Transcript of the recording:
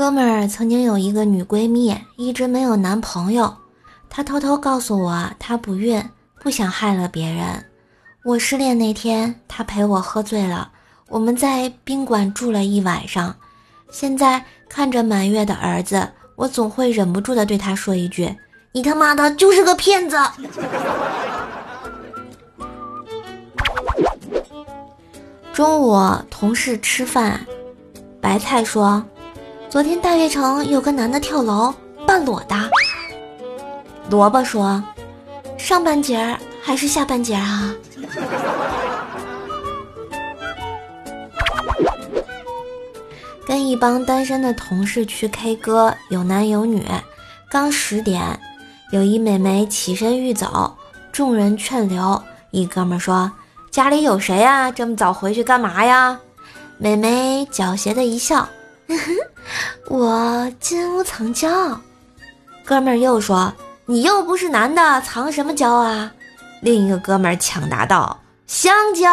哥们儿曾经有一个女闺蜜，一直没有男朋友。她偷偷告诉我，她不孕，不想害了别人。我失恋那天，她陪我喝醉了，我们在宾馆住了一晚上。现在看着满月的儿子，我总会忍不住的对他说一句：“你他妈的就是个骗子！”中午同事吃饭，白菜说。昨天大悦城有个男的跳楼，半裸的。萝卜说：“上半截儿还是下半截儿啊？” 跟一帮单身的同事去 K 歌，有男有女。刚十点，有一美眉起身欲走，众人劝留。一哥们说：“家里有谁呀？这么早回去干嘛呀？”美眉狡黠的一笑。哼我金屋藏娇，哥们儿又说：“你又不是男的，藏什么娇啊？”另一个哥们儿抢答道：“香蕉。”